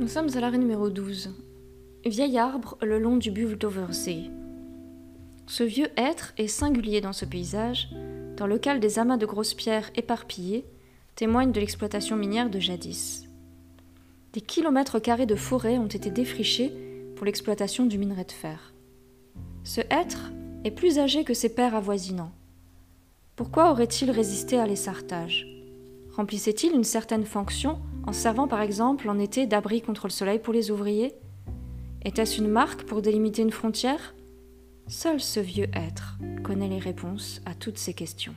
Nous sommes à l'arrêt numéro 12. Vieil arbre le long du Buveltoversee. Ce vieux être est singulier dans ce paysage, dans lequel des amas de grosses pierres éparpillées témoignent de l'exploitation minière de jadis. Des kilomètres carrés de forêt ont été défrichés pour l'exploitation du minerai de fer. Ce être est plus âgé que ses pères avoisinants. Pourquoi aurait-il résisté à l'essartage Remplissait-il une certaine fonction en servant par exemple en été d'abri contre le soleil pour les ouvriers Était-ce une marque pour délimiter une frontière? Seul ce vieux être connaît les réponses à toutes ces questions.